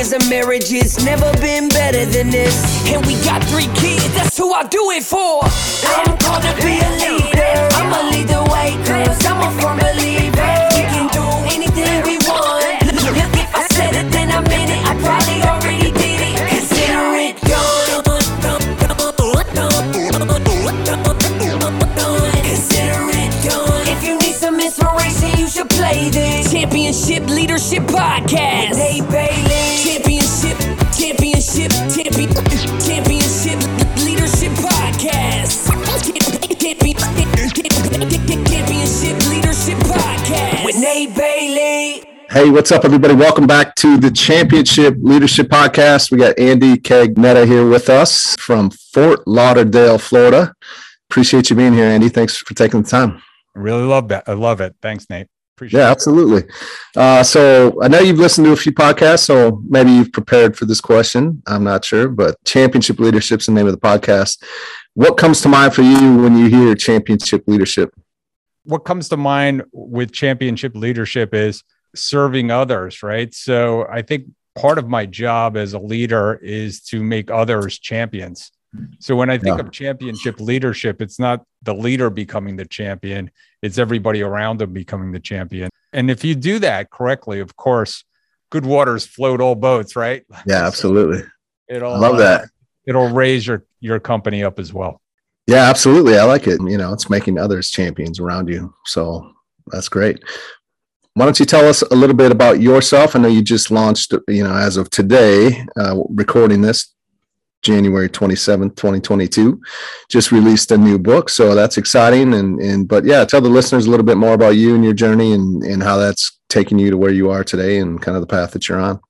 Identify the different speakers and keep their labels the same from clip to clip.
Speaker 1: years of marriage, it's never been better than this. And we got three kids, that's who I do it for. I'm called to be a leader. I'ma lead the way, cause I'm a firm Nate Bailey.
Speaker 2: Hey, what's up, everybody? Welcome back to the Championship Leadership Podcast. We got Andy Cagnetta here with us from Fort Lauderdale, Florida. Appreciate you being here, Andy. Thanks for taking the time.
Speaker 3: I really love that. I love it. Thanks, Nate. Appreciate
Speaker 2: Yeah,
Speaker 3: it.
Speaker 2: absolutely. Uh, so I know you've listened to a few podcasts, so maybe you've prepared for this question. I'm not sure, but Championship Leadership's the name of the podcast. What comes to mind for you when you hear championship leadership?
Speaker 3: What comes to mind with championship leadership is serving others, right? So I think part of my job as a leader is to make others champions. So when I think
Speaker 2: Yeah.
Speaker 3: of championship leadership, it's not the leader becoming the champion, it's everybody around them becoming the champion. And if you do that correctly, of course, good waters float all boats, right?
Speaker 2: Yeah, absolutely.
Speaker 3: It'll
Speaker 2: I love that.
Speaker 3: Uh, it'll raise your your company up as well.
Speaker 2: Yeah, absolutely. I like it. You know, it's making others champions around you. So that's great. Why don't you tell us a little bit about yourself? I know you just launched, you know, as of today, uh, recording this January 27th, 2022, just released a new book. So that's exciting. And, and, but yeah, tell the listeners a little bit more about you and your journey and, and how that's taken you to where you are today and kind of the path that you're on.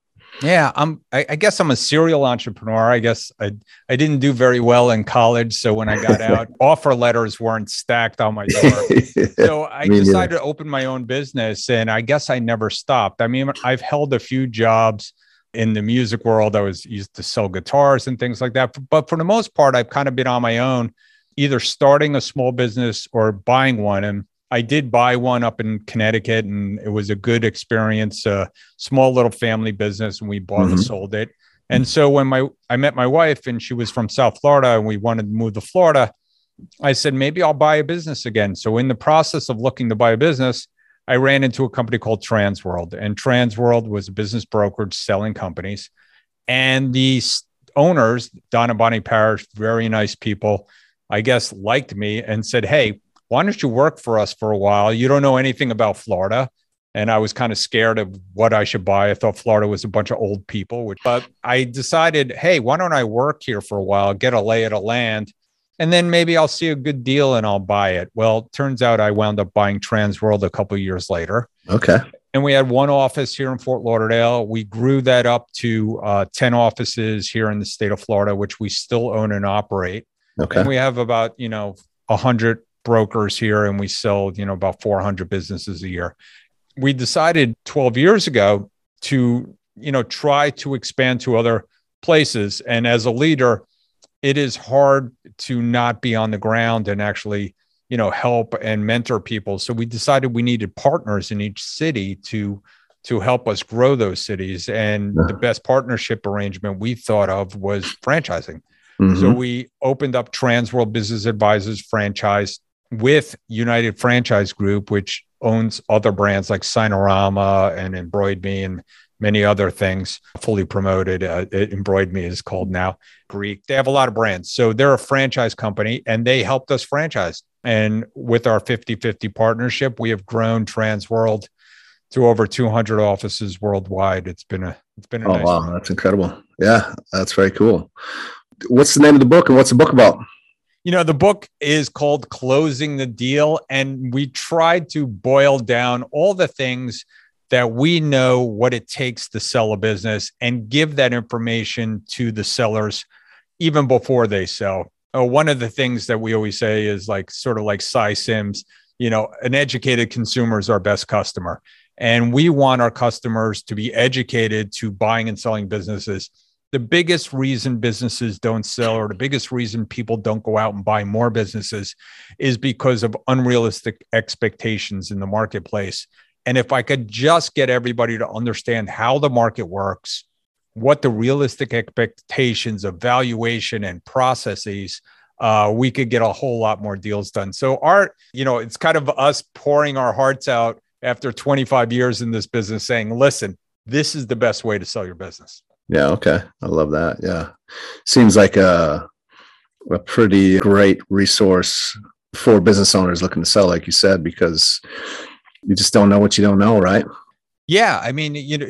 Speaker 3: Yeah, I'm. I, I guess I'm a serial entrepreneur. I guess I I didn't do very well in college, so when I got out, offer letters weren't stacked on my door. So I
Speaker 2: Me neither.
Speaker 3: decided to open my own business, and I guess I never stopped. I mean, I've held a few jobs in the music world. I was used to sell guitars and things like that, but for the most part, I've kind of been on my own, either starting a small business or buying one. And I did buy one up in Connecticut, and it was a good experience. A small little family business, and we bought and
Speaker 2: Mhm.
Speaker 3: sold it. And so when my I met my wife, and she was from South Florida, and we wanted to move to Florida, I said maybe I'll buy a business again. So in the process of looking to buy a business, I ran into a company called Transworld, and Transworld was a business brokerage selling companies, and the owners, Don and Bonnie Parrish, very nice people, I guess liked me and said, "Hey." Why don't you work for us for a while? You don't know anything about Florida. And I was kind of scared of what I should buy. I thought Florida was a bunch of old people, which, but I decided, hey, why don't I work here for a while, get a lay of the land, and then maybe I'll see a good deal and I'll buy it. Well, turns out I wound up buying Transworld a couple of years later.
Speaker 2: okay.
Speaker 3: And we had one office here in Fort Lauderdale. We grew that up to uh, 10 offices here in the state of Florida, which we still own and operate.
Speaker 2: Okay.
Speaker 3: And we have about, you know, 100 brokers here and we sell, you know, about 400 businesses a year. We decided 12 years ago to, you know, try to expand to other places. And as a leader, it is hard to not be on the ground and actually, you know, help and mentor people. So we decided we needed partners in each city to to help us grow those cities. And the best partnership arrangement we thought of was franchising. So
Speaker 2: Mhm.
Speaker 3: we opened up Transworld Business Advisors franchise with United Franchise Group, which owns other brands like Signarama and Embroid Me and many other things. Fully promoted. Uh, Embroid Me is called now Greek. They have a lot of brands. So they're a franchise company and they helped us franchise. And with our 50 50 partnership, we have grown Transworld to over 200 offices worldwide. It's been a, it's been a
Speaker 2: Oh
Speaker 3: nice
Speaker 2: wow, that's incredible. Yeah, that's very cool. what's the name of the book and what's the book about?
Speaker 3: You know, the book is called Closing the Deal, and we tried to boil down all the things that we know what it takes to sell a business and give that information to the sellers even before they sell. Uh, one of the things that we always say is like sort of like Sy Syms, you know, an educated consumer is our best customer. And we want our customers to be educated to buying and selling businesses. The biggest reason businesses don't sell, or the biggest reason people don't go out and buy more businesses, is because of unrealistic expectations in the marketplace. And if I could just get everybody to understand how the market works, what the realistic expectations of valuation and processes, uh, we could get a whole lot more deals done. So, art, you know, it's kind of us pouring our hearts out after 25 years in this business saying, listen, this is the best way to sell your business.
Speaker 2: Yeah. Okay. I love that. Yeah. Seems like a, a pretty great resource for business owners looking to sell, like you said, because you just don't know what you don't know, right?
Speaker 3: Yeah. I mean, you know,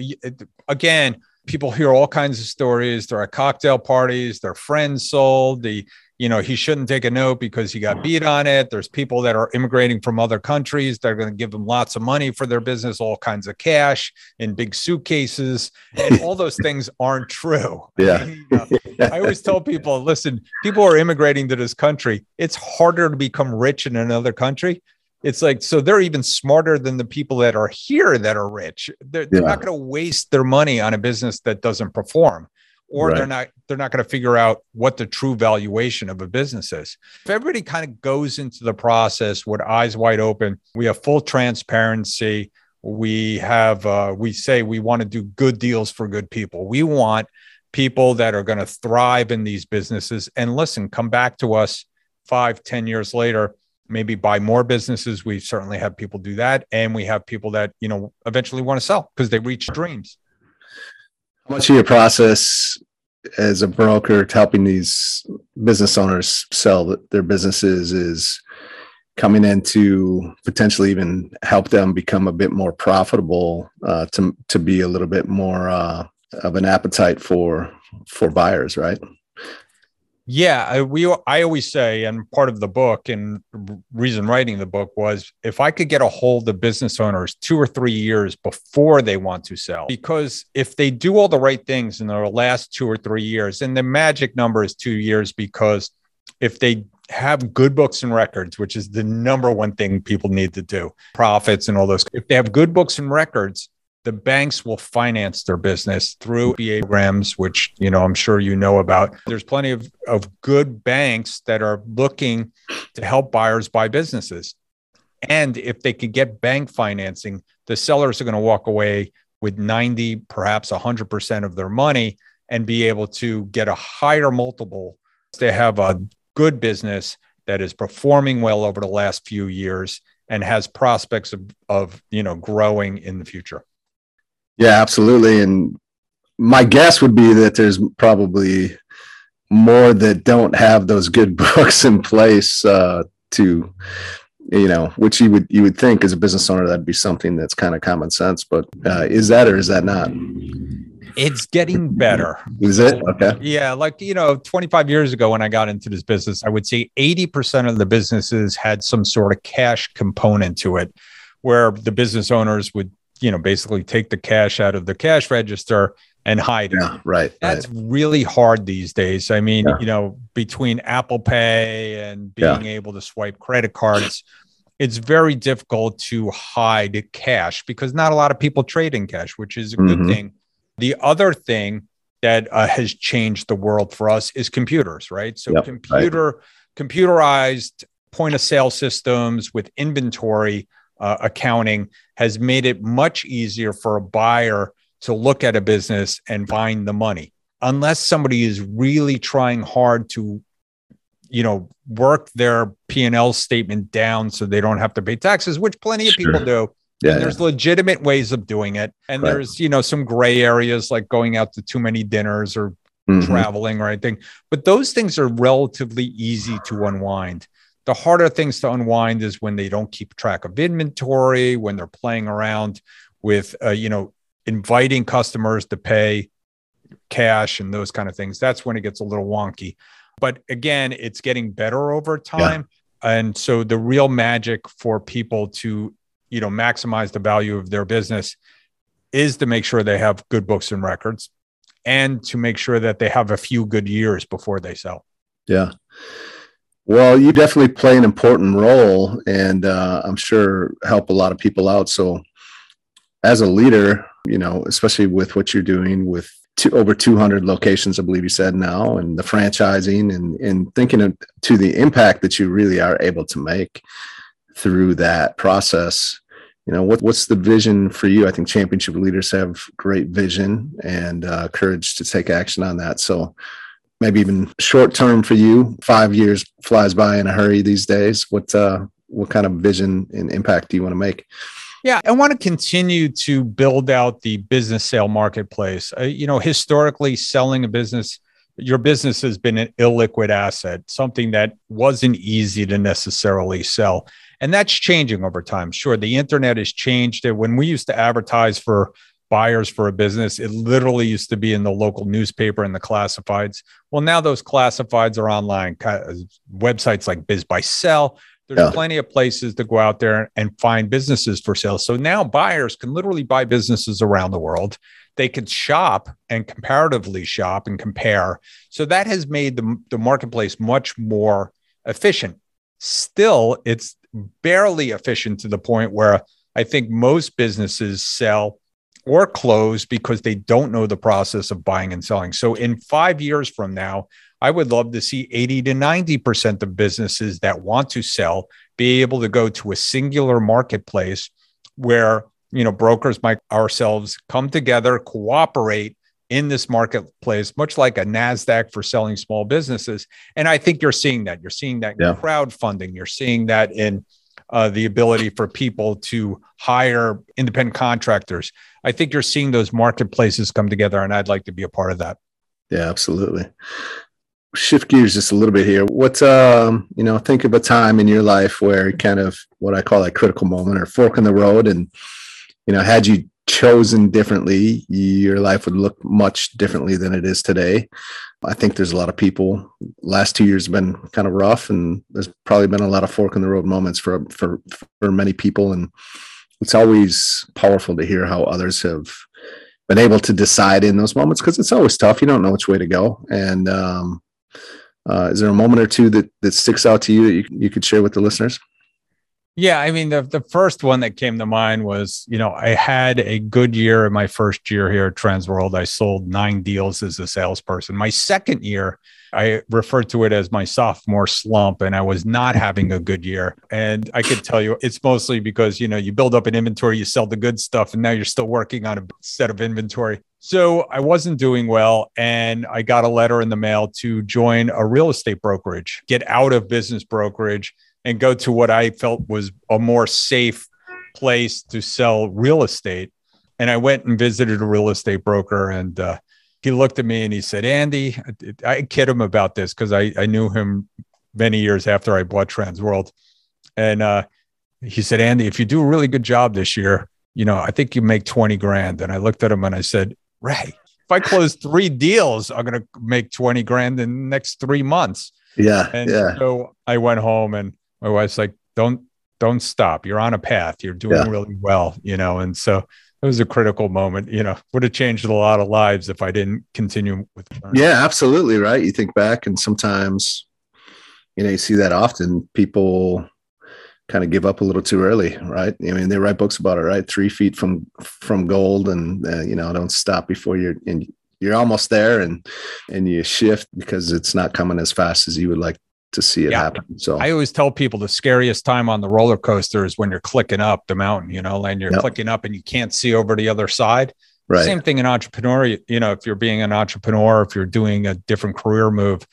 Speaker 3: again, people hear all kinds of stories. They're at cocktail parties, their friends sold, the you know, he shouldn't take a note because he got mm. beat on it. There's people that are immigrating from other countries. They're going to give them lots of money for their business, all kinds of cash in big suitcases. And all those things aren't true.
Speaker 2: Yeah.
Speaker 3: I, mean, you know, I always tell people listen, people are immigrating to this country. It's harder to become rich in another country. It's like, so they're even smarter than the people that are here that are rich. They're, they're not going to waste their money on a business that doesn't perform or right. they're not they're not going to figure out what the true valuation of a business is. If everybody kind of goes into the process with eyes wide open, we have full transparency. We have uh, we say we want to do good deals for good people. We want people that are going to thrive in these businesses and listen, come back to us five, ten years later maybe buy more businesses. We certainly have people do that. And we have people that, you know, eventually want to sell because they reach dreams
Speaker 2: much of your process as a broker helping these business owners sell their businesses is coming in to potentially even help them become a bit more profitable uh, to to be a little bit more uh, of an appetite for for buyers, right?
Speaker 3: Yeah, I, we I always say, and part of the book and reason writing the book was if I could get a hold of business owners two or three years before they want to sell, because if they do all the right things in their last two or three years, and the magic number is two years, because if they have good books and records, which is the number one thing people need to do, profits and all those. If they have good books and records, the banks will finance their business through BA programs, which you know I'm sure you know about. There's plenty of, of good banks that are looking to help buyers buy businesses. And if they could get bank financing, the sellers are going to walk away with 90, perhaps 100% of their money and be able to get a higher multiple. They have a good business that is performing well over the last few years and has prospects of, of you know growing in the future.
Speaker 2: Yeah, absolutely. And my guess would be that there's probably more that don't have those good books in place uh, to, you know, which you would you would think as a business owner that'd be something that's kind of common sense. But uh, is that or is that not?
Speaker 3: It's getting better.
Speaker 2: Is it? Okay.
Speaker 3: Yeah. Like, you know, 25 years ago when I got into this business, I would say 80% of the businesses had some sort of cash component to it where the business owners would you know basically take the cash out of the cash register and hide
Speaker 2: yeah,
Speaker 3: it.
Speaker 2: Right.
Speaker 3: That's
Speaker 2: right.
Speaker 3: really hard these days. I mean, yeah. you know, between Apple Pay and being yeah. able to swipe credit cards, it's very difficult to hide cash because not a lot of people trade in cash, which is a good mm-hmm. thing. The other thing that uh, has changed the world for us is computers, right? So yep, computer right. computerized point of sale systems with inventory uh, accounting has made it much easier for a buyer to look at a business and find the money. Unless somebody is really trying hard to, you know, work their P and L statement down so they don't have to pay taxes, which plenty of people do. Yeah, and there's yeah. legitimate ways of doing it, and right. there's you know some gray areas like going out to too many dinners or mm-hmm. traveling or anything. But those things are relatively easy to unwind. The harder things to unwind is when they don't keep track of inventory, when they're playing around with, uh, you know, inviting customers to pay cash and those kind of things. That's when it gets a little wonky. But again, it's getting better over time. Yeah. And so the real magic for people to, you know, maximize the value of their business is to make sure they have good books and records and to make sure that they have a few good years before they sell.
Speaker 2: Yeah. Well, you definitely play an important role and uh, I'm sure help a lot of people out. So, as a leader, you know, especially with what you're doing with two, over 200 locations, I believe you said now, and the franchising and, and thinking of, to the impact that you really are able to make through that process. You know, what, what's the vision for you? I think championship leaders have great vision and uh, courage to take action on that. So, maybe even short term for you, five years flies by in a hurry these days. What uh, what kind of vision and impact do you want to make?
Speaker 3: Yeah, I want to continue to build out the business sale marketplace. Uh, you know, historically, selling a business, your business has been an illiquid asset, something that wasn't easy to necessarily sell. And that's changing over time. Sure, the internet has changed it. When we used to advertise for buyers for a business, it literally used to be in the local newspaper and the classifieds. Well, now those classifieds are online, uh, websites like BizBuySell there's yeah. plenty of places to go out there and find businesses for sale. So now buyers can literally buy businesses around the world. They can shop and comparatively shop and compare. So that has made the, the marketplace much more efficient. Still, it's barely efficient to the point where I think most businesses sell or close because they don't know the process of buying and selling. So in five years from now, I would love to see 80 to 90% of businesses that want to sell be able to go to a singular marketplace where, you know, brokers like ourselves come together, cooperate in this marketplace, much like a NASDAQ for selling small businesses. And I think you're seeing that. You're seeing that yeah. crowdfunding. You're seeing that in uh, the ability for people to hire independent contractors. I think you're seeing those marketplaces come together, and I'd like to be a part of that.
Speaker 2: Yeah, absolutely shift gears just a little bit here. What's um, you know, think of a time in your life where kind of what I call a critical moment or fork in the road, and you know, had you chosen differently, your life would look much differently than it is today. I think there's a lot of people. Last two years have been kind of rough, and there's probably been a lot of fork in the road moments for for for many people, and it's always powerful to hear how others have been able to decide in those moments because it's always tough. You don't know which way to go, and um, uh, is there a moment or two that that sticks out to you that you, you could share with the listeners?
Speaker 3: Yeah, I mean the the first one that came to mind was, you know, I had a good year in my first year here at Transworld. I sold nine deals as a salesperson. My second year, I referred to it as my sophomore slump, and I was not having a good year. And I could tell you, it's mostly because you know you build up an inventory, you sell the good stuff, and now you're still working on a set of inventory. So I wasn't doing well, and I got a letter in the mail to join a real estate brokerage, get out of business brokerage and go to what I felt was a more safe place to sell real estate. And I went and visited a real estate broker, and uh, he looked at me and he said, "Andy, I kid him about this because I, I knew him many years after I bought Transworld, and uh, he said, Andy, if you do a really good job this year, you know, I think you make twenty grand." And I looked at him and I said, "Ray, if I close three deals, I'm going to make twenty grand in the next three months."
Speaker 2: Yeah,
Speaker 3: and
Speaker 2: yeah.
Speaker 3: so I went home and my wife's like, don't don't stop. You're on a path. You're doing yeah. really well, you know. And so it was a critical moment. You know, would have changed a lot of lives if I didn't continue with.
Speaker 2: Yeah, absolutely. Right. You think back, and sometimes, you know, you see that often. People kind of give up a little too early, right? I mean, they write books about it, right? Three feet from from gold, and uh, you know, don't stop before you're in. You're almost there, and and you shift because it's not coming as fast as you would like to see it yeah. happen. So
Speaker 3: I always tell people the scariest time on the roller coaster is when you're clicking up the mountain, you know, and you're yep. clicking up and you can't see over the other side. Right. Same thing in entrepreneur, you know, if you're being an entrepreneur, if you're doing a different career move,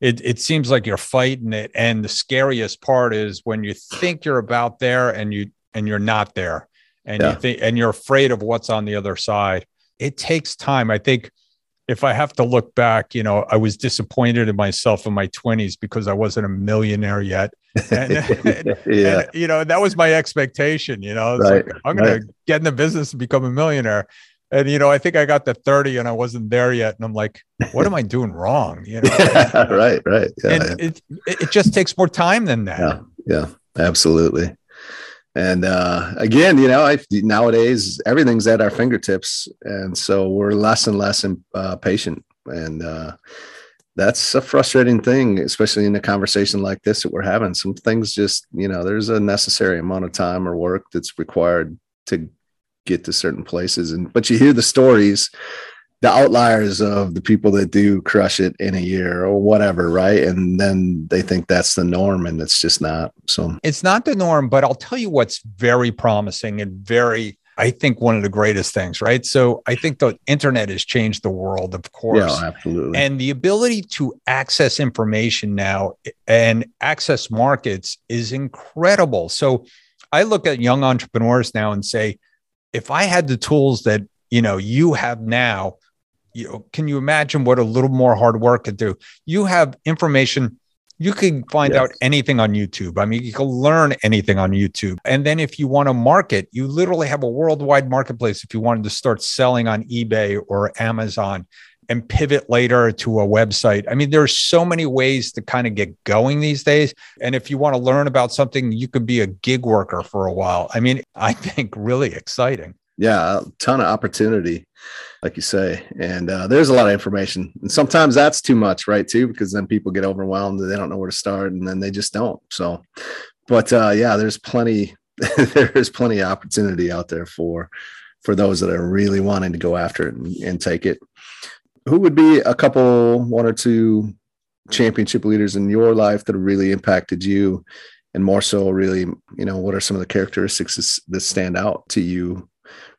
Speaker 3: it, it seems like you're fighting it. And the scariest part is when you think you're about there and you and you're not there. And yeah. you think and you're afraid of what's on the other side. It takes time. I think if I have to look back, you know, I was disappointed in myself in my 20s because I wasn't a millionaire yet. And, and, yeah. And, you know, that was my expectation, you know, right. like, I'm going right. to get in the business and become a millionaire. and you know, I think I got to 30 and I wasn't there yet. And I'm like, what am I doing wrong? You know,
Speaker 2: right, right.
Speaker 3: Yeah, and it, it just takes more time than that.
Speaker 2: Yeah, yeah, absolutely. And uh, again, you know, I, nowadays everything's at our fingertips, and so we're less and less uh, patient, and uh, that's a frustrating thing, especially in a conversation like this that we're having. Some things just, you know, there's a necessary amount of time or work that's required to get to certain places, and but you hear the stories the outliers of the people that do crush it in a year or whatever, right? And then they think that's the norm and it's just not. So
Speaker 3: it's not the norm, but I'll tell you what's very promising and very I think one of the greatest things, right? So I think the internet has changed the world, of course.
Speaker 2: Yeah, absolutely.
Speaker 3: And the ability to access information now and access markets is incredible. So I look at young entrepreneurs now and say, if I had the tools that you know you have now, you know, can you imagine what a little more hard work could do? You have information. You can find yes. out anything on YouTube. I mean, you can learn anything on YouTube. And then if you want to market, you literally have a worldwide marketplace. If you wanted to start selling on eBay or Amazon and pivot later to a website. I mean, there's so many ways to kind of get going these days. And if you want to learn about something, you could be a gig worker for a while. I mean, I think really exciting
Speaker 2: yeah a ton of opportunity like you say and uh, there's a lot of information. And sometimes that's too much right too because then people get overwhelmed and they don't know where to start and then they just don't. So but uh, yeah there's plenty there's plenty of opportunity out there for for those that are really wanting to go after it and, and take it. Who would be a couple one or two championship leaders in your life that really impacted you? And more so really you know what are some of the characteristics that stand out to you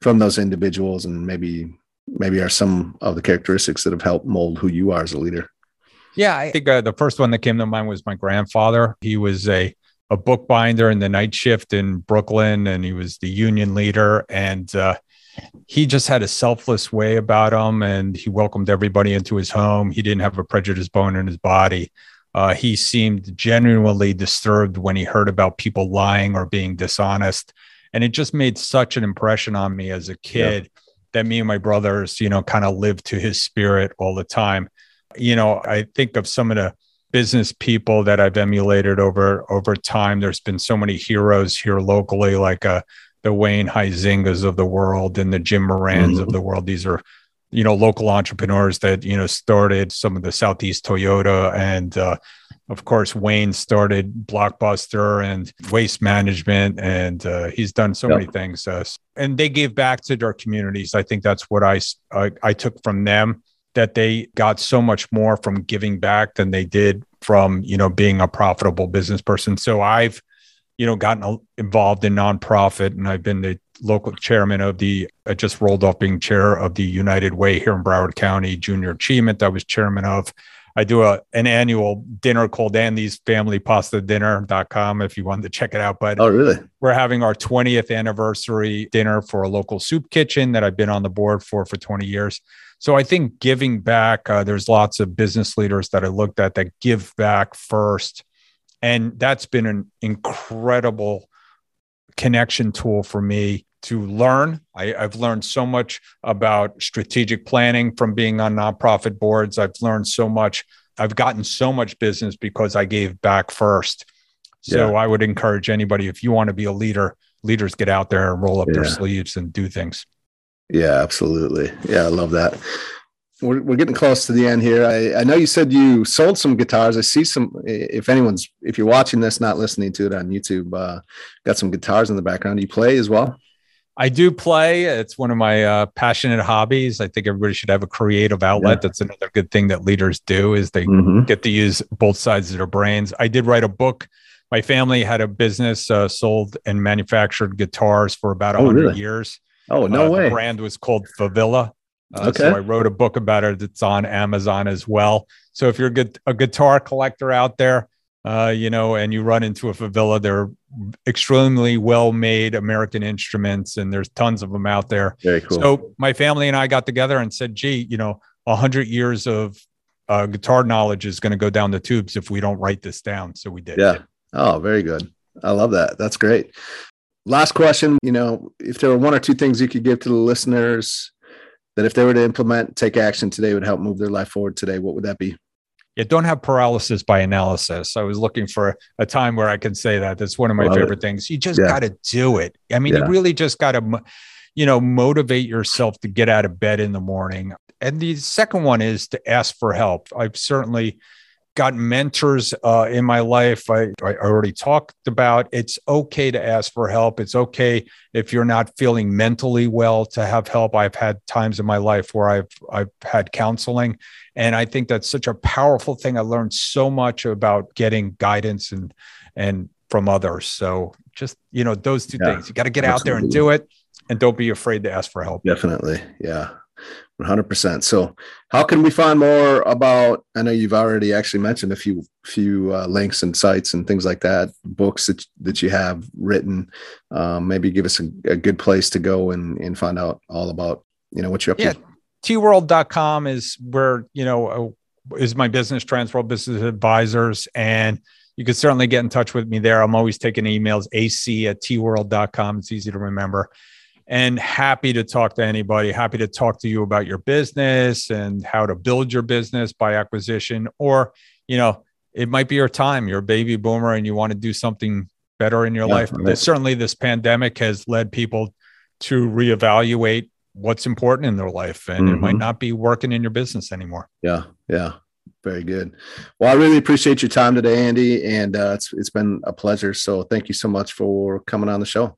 Speaker 2: from those individuals and maybe maybe are some of the characteristics that have helped mold who you are as a leader.
Speaker 3: Yeah i think uh, the first one that came to mind was my grandfather. He was a a bookbinder in the night shift in brooklyn and he was the union leader and uh, he just had a selfless way about him and he welcomed everybody into his home. He didn't have a prejudice bone in his body. Uh, he seemed genuinely disturbed when he heard about people lying or being dishonest and it just made such an impression on me as a kid. yeah. That me and my brothers you know kind of lived to his spirit all the time. You know i think of some of the business people that i've emulated over over time. There's been so many heroes here locally like uh, the wayne huizengas of the world and the jim morans mm-hmm. of the world. These are you know local entrepreneurs that you know started some of the southeast toyota and uh, of course, Wayne started Blockbuster and waste management, and uh, he's done so yep. many things. Uh, and they gave back to their communities. I think that's what I, I, I took from them that they got so much more from giving back than they did from you know being a profitable business person. So I've you know gotten involved in nonprofit, and I've been the local chairman of the I just rolled off being chair of the United Way here in Broward County Junior Achievement. I was chairman of. I do a an annual dinner called Andy's Family Pasta Dinner.com if you wanted to check it out. But
Speaker 2: oh, really?
Speaker 3: We're having our 20th anniversary dinner for a local soup kitchen that I've been on the board for for 20 years. So I think giving back, uh, there's lots of business leaders that I looked at that give back first. And that's been an incredible connection tool for me to learn. I, have learned so much about strategic planning from being on nonprofit boards. I've learned so much. I've gotten so much business because I gave back first. So yeah. I would encourage anybody if you want to be a leader, leaders get out there and roll up yeah. their sleeves and do things.
Speaker 2: Yeah, absolutely. Yeah, I love that. We're, we're getting close to the end here. I, I know you said you sold some guitars. I see some. If anyone's, if you're watching this, not listening to it on YouTube, uh, got some guitars in the background. You play as well.
Speaker 3: I do play. It's one of my uh, passionate hobbies. I think everybody should have a creative outlet. Yeah. That's another good thing that leaders do is they mm-hmm. get to use both sides of their brains. I did write a book. My family had a business, uh, sold and manufactured guitars for about
Speaker 2: oh,
Speaker 3: 100
Speaker 2: really?
Speaker 3: years.
Speaker 2: Oh, no uh, way.
Speaker 3: The brand was called Favilla. Uh, okay. So I wrote a book about it. It's on Amazon as well. So if you're a, good, a guitar collector out there, uh, you know, and you run into a favilla. They're extremely well made American instruments, and there's tons of them out there.
Speaker 2: Very cool.
Speaker 3: So my family and I got together and said, gee, you know, a hundred years of uh, guitar knowledge is going to go down the tubes if we don't write this down. So we did.
Speaker 2: Yeah. Oh, very good. I love that. That's great. Last question. You know, if there were one or two things you could give to the listeners that if they were to implement, take action today would help move their life forward today, what would that be?
Speaker 3: Yeah, don't have paralysis by analysis. I was looking for a time where I can say that. That's one of my Love favorite it. things. You just yeah. got to do it. I mean, yeah. you really just got to, you know, motivate yourself to get out of bed in the morning. And the second one is to ask for help. I've certainly got mentors uh, in my life. I, I already talked about it's okay to ask for help. It's okay if you're not feeling mentally well to have help. I've had times in my life where I've I've had counseling, and I think that's such a powerful thing. I learned so much about getting guidance and and from others. So just you know those two yeah, things. You got to get absolutely. out there and do it, and don't be afraid to ask for help.
Speaker 2: Definitely, yeah. 100%. So, how can we find more about? I know you've already actually mentioned a few few uh, links and sites and things like that, books that that you have written. Um, maybe give us a, a, good place to go and and find out all about you know what you're up yeah, to.
Speaker 3: tworld.com is where you know uh, is my business transworld business advisors and you can certainly get in touch with me there i'm always taking emails ac at tworld.com it's easy to remember and happy to talk to anybody, happy to talk to you about your business and how to build your business by acquisition. Or, you know, it might be your time, you're a baby boomer and you want to do something better in your yeah, life. Right. Certainly, this pandemic has led people to reevaluate what's important in their life and mm-hmm. it might mm-hmm. not be working in your business anymore.
Speaker 2: Yeah. Yeah. Very good. Well, I really appreciate your time today, Andy, and uh, it's it's been a pleasure. So, thank you so much for coming on the show.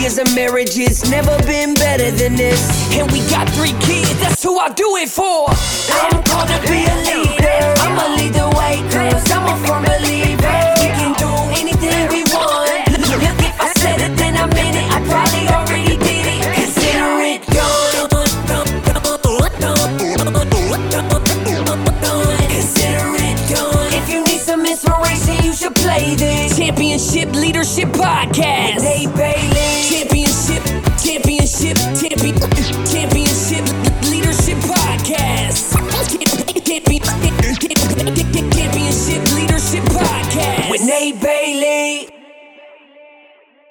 Speaker 1: years of marriage, it's never been better than this. And we got three kids, that's who I do it for. I'm called to be a leader. I'ma lead the way, cause I'm a firm